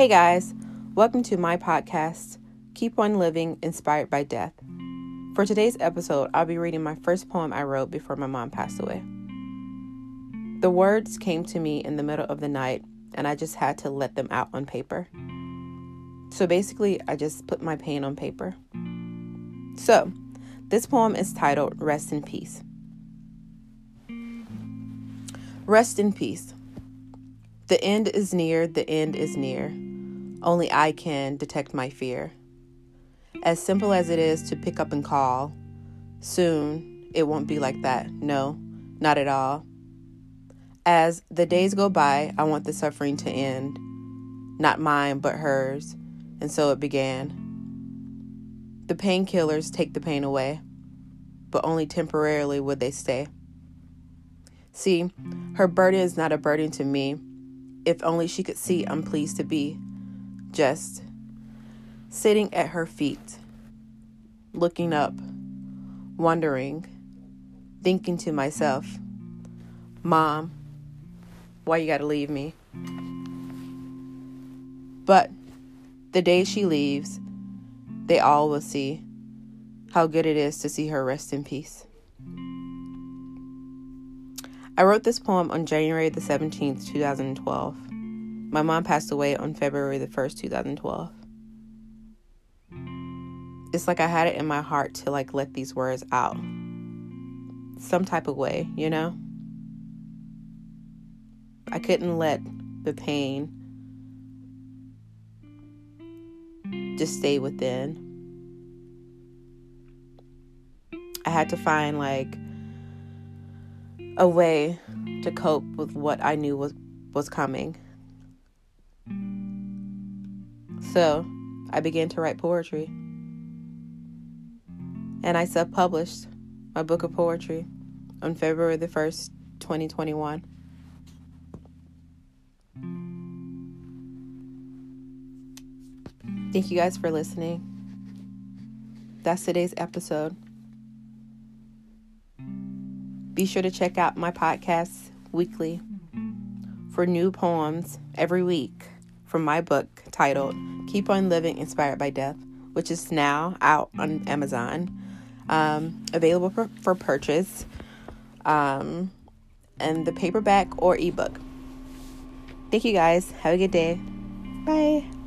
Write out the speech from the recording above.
Hey guys, welcome to my podcast, Keep on Living Inspired by Death. For today's episode, I'll be reading my first poem I wrote before my mom passed away. The words came to me in the middle of the night, and I just had to let them out on paper. So basically, I just put my pain on paper. So, this poem is titled Rest in Peace. Rest in peace. The end is near, the end is near. Only I can detect my fear. As simple as it is to pick up and call, soon it won't be like that. No, not at all. As the days go by, I want the suffering to end. Not mine, but hers. And so it began. The painkillers take the pain away, but only temporarily would they stay. See, her burden is not a burden to me. If only she could see I'm pleased to be just sitting at her feet, looking up, wondering, thinking to myself, Mom, why you gotta leave me? But the day she leaves, they all will see how good it is to see her rest in peace. I wrote this poem on January the 17th, 2012. My mom passed away on February the 1st, 2012. It's like I had it in my heart to like let these words out. Some type of way, you know? I couldn't let the pain just stay within. I had to find like a way to cope with what I knew was was coming. So I began to write poetry. And I self published my book of poetry on February the 1st, 2021. Thank you guys for listening. That's today's episode. Be sure to check out my podcast weekly for new poems every week from my book titled Keep on Living Inspired by Death, which is now out on Amazon, um, available for, for purchase, um, and the paperback or ebook. Thank you guys. Have a good day. Bye.